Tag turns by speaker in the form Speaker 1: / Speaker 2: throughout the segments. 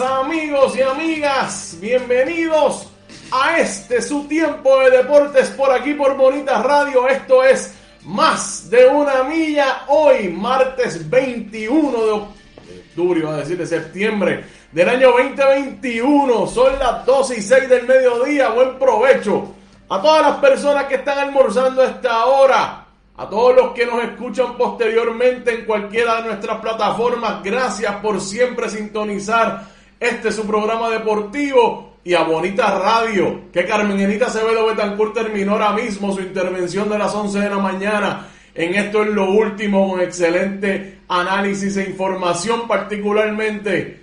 Speaker 1: amigos y amigas. Bienvenidos a este su tiempo de deportes por aquí por Bonita Radio. Esto es más de una milla hoy, martes 21 de octubre, a decir de septiembre del año 2021. Son las 12 y 6 del mediodía. Buen provecho a todas las personas que están almorzando a esta hora a todos los que nos escuchan posteriormente en cualquiera de nuestras plataformas, gracias por siempre sintonizar este su programa deportivo y a Bonita Radio, que Carmen Enita Acevedo Betancourt terminó ahora mismo su intervención de las 11 de la mañana. En esto es lo último, con excelente análisis e información, particularmente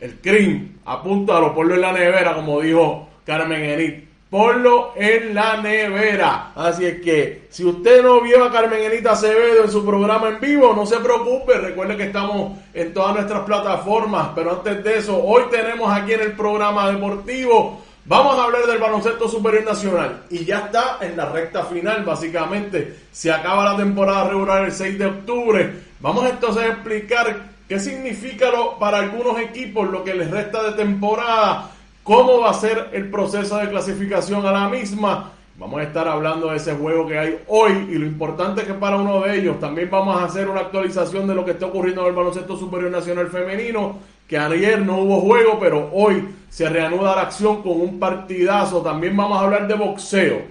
Speaker 1: el CRIM. Apúntalo, ponlo en la nevera, como dijo Carmen Enita ponlo en la nevera. Así es que si usted no vio a Carmen Enita Acevedo en su programa en vivo, no se preocupe, recuerde que estamos en todas nuestras plataformas, pero antes de eso, hoy tenemos aquí en el programa deportivo, vamos a hablar del baloncesto superior nacional. Y ya está en la recta final, básicamente, se acaba la temporada regular el 6 de octubre. Vamos entonces a explicar qué significa lo, para algunos equipos lo que les resta de temporada cómo va a ser el proceso de clasificación a la misma. Vamos a estar hablando de ese juego que hay hoy y lo importante que para uno de ellos también vamos a hacer una actualización de lo que está ocurriendo en el baloncesto superior nacional femenino, que ayer no hubo juego, pero hoy se reanuda la acción con un partidazo. También vamos a hablar de boxeo.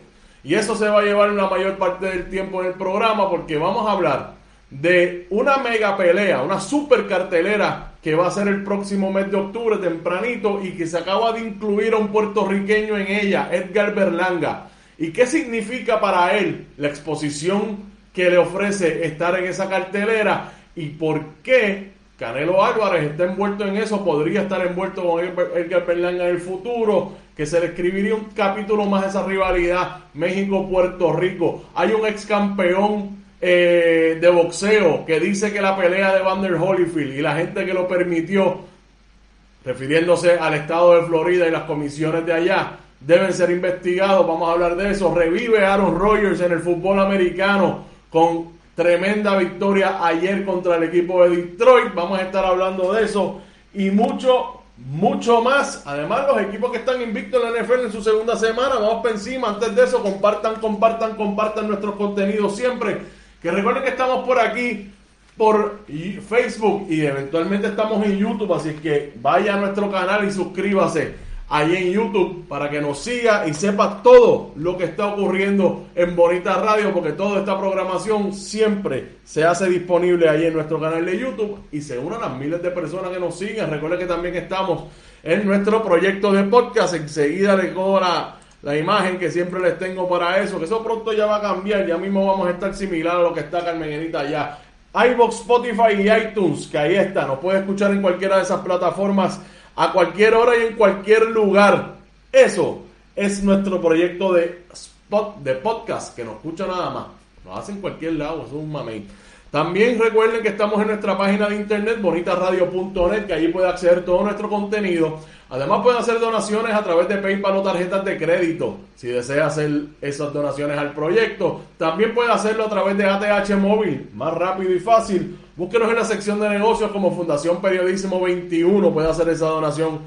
Speaker 1: Y eso se va a llevar la mayor parte del tiempo en el programa porque vamos a hablar de una mega pelea, una super cartelera que va a ser el próximo mes de octubre tempranito y que se acaba de incluir a un puertorriqueño en ella, Edgar Berlanga. ¿Y qué significa para él la exposición que le ofrece estar en esa cartelera y por qué Canelo Álvarez está envuelto en eso, podría estar envuelto con Edgar Berlanga en el futuro, que se le escribiría un capítulo más de esa rivalidad México-Puerto Rico. Hay un ex campeón eh, de boxeo que dice que la pelea de Vander Holyfield y la gente que lo permitió, refiriéndose al estado de Florida y las comisiones de allá, deben ser investigados. Vamos a hablar de eso. Revive Aaron Rodgers en el fútbol americano con tremenda victoria ayer contra el equipo de Detroit. Vamos a estar hablando de eso y mucho, mucho más. Además, los equipos que están invictos en la NFL en su segunda semana, vamos para encima. Antes de eso, compartan, compartan, compartan nuestros contenidos siempre que recuerden que estamos por aquí, por Facebook y eventualmente estamos en YouTube, así que vaya a nuestro canal y suscríbase ahí en YouTube para que nos siga y sepa todo lo que está ocurriendo en Bonita Radio, porque toda esta programación siempre se hace disponible ahí en nuestro canal de YouTube y se unan las miles de personas que nos siguen. Recuerden que también estamos en nuestro proyecto de podcast. Enseguida le cobra la imagen que siempre les tengo para eso, que eso pronto ya va a cambiar, ya mismo vamos a estar similar a lo que está Carmenita allá. iBox, Spotify y iTunes, que ahí está, nos puede escuchar en cualquiera de esas plataformas a cualquier hora y en cualquier lugar. Eso es nuestro proyecto de spot, de podcast, que nos escucha nada más. Nos hace en cualquier lado, eso es un mamey. También recuerden que estamos en nuestra página de internet bonitaradio.net, que allí puede acceder todo nuestro contenido. Además pueden hacer donaciones a través de PayPal o tarjetas de crédito, si desea hacer esas donaciones al proyecto. También puede hacerlo a través de ATH Móvil, más rápido y fácil. Búsquenos en la sección de negocios como Fundación Periodismo 21, puede hacer esa donación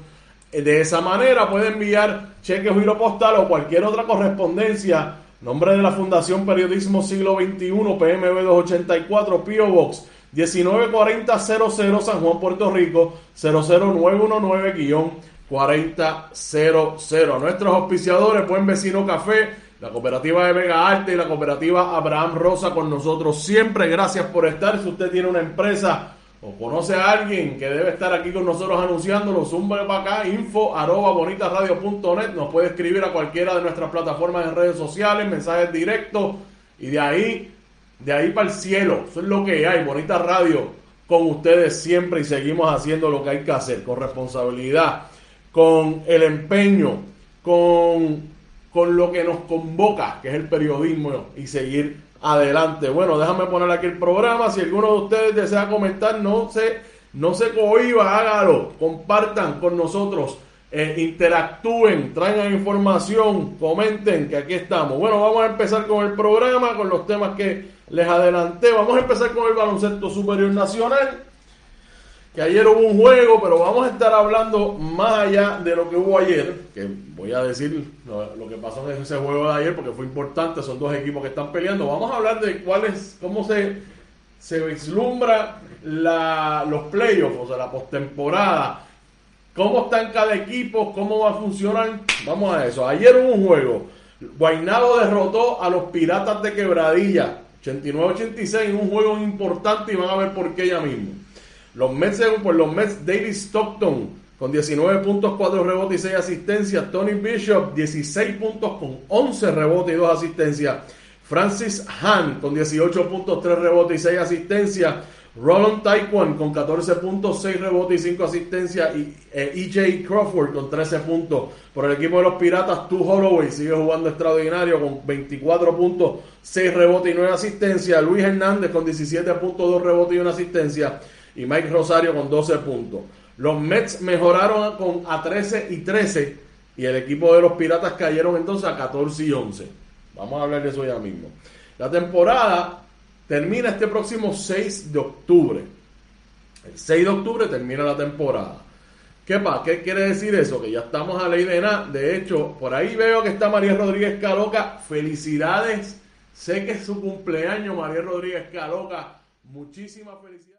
Speaker 1: de esa manera. Puede enviar cheque, giro postal o cualquier otra correspondencia Nombre de la Fundación Periodismo Siglo XXI, PMB 284, Pio Box 194000 San Juan, Puerto Rico 00919-4000. Nuestros auspiciadores, Buen Vecino Café, la cooperativa de Vega Arte y la cooperativa Abraham Rosa con nosotros siempre. Gracias por estar. Si usted tiene una empresa o conoce a alguien que debe estar aquí con nosotros anunciándolo, zumba para acá, info arroba bonitasradio.net, nos puede escribir a cualquiera de nuestras plataformas en redes sociales, mensajes directos, y de ahí, de ahí para el cielo, eso es lo que hay, Bonita Radio, con ustedes siempre y seguimos haciendo lo que hay que hacer, con responsabilidad, con el empeño, con, con lo que nos convoca, que es el periodismo, y seguir adelante. Bueno, déjame poner aquí el programa. Si alguno de ustedes desea comentar, no se, no se cohiba, hágalo. Compartan con nosotros. Eh, interactúen, traigan información, comenten que aquí estamos. Bueno, vamos a empezar con el programa, con los temas que les adelanté. Vamos a empezar con el baloncesto superior nacional. Que ayer hubo un juego, pero vamos a estar hablando más allá de lo que hubo ayer, que voy a decir lo, que pasó en ese juego de ayer porque fue importante, son dos equipos que están peleando. Vamos a hablar de cuál es, cómo se, se vislumbra la, los playoffs, o sea, la postemporada, cómo están cada equipo, cómo va a funcionar. Vamos a eso. Ayer hubo un juego. Guaynabo derrotó a los Piratas de Quebradilla, 89-86, en un juego importante y van a ver por qué ya mismo. Los Mets, por los Mets, David Stockton con 19 puntos, 4 rebotes y 6 asistencias. Tony Bishop, 16 puntos con 11 rebotes y 2 asistencias. Francis Hahn con 18 puntos, 3 rebotes y 6 asistencias. Roland Taekwon con 14 puntos, 6 rebotes y 5 asistencias. Y EJ e Crawford con 13 puntos. Por el equipo de los Piratas, Tu Holloway sigue jugando extraordinario con 24 puntos, 6 rebotes y 9 asistencias. Luis Hernández con 17 puntos, 2 rebotes y 1 asistencia y Mike Rosario con 12 puntos. Los Mets mejoraron con a 13 y 13 y el equipo de los Piratas cayeron entonces a 14 y 11. Vamos a hablar de eso ya mismo. La temporada termina este próximo 6 de octubre. El 6 de octubre termina la temporada. ¿Qué pasa? ¿Qué quiere decir eso? Que ya estamos a ley de. De hecho, por ahí veo que está María Rodríguez Caloca. Felicidades. Sé que es su cumpleaños, María Rodríguez Caloca. Muchísimas felicidades.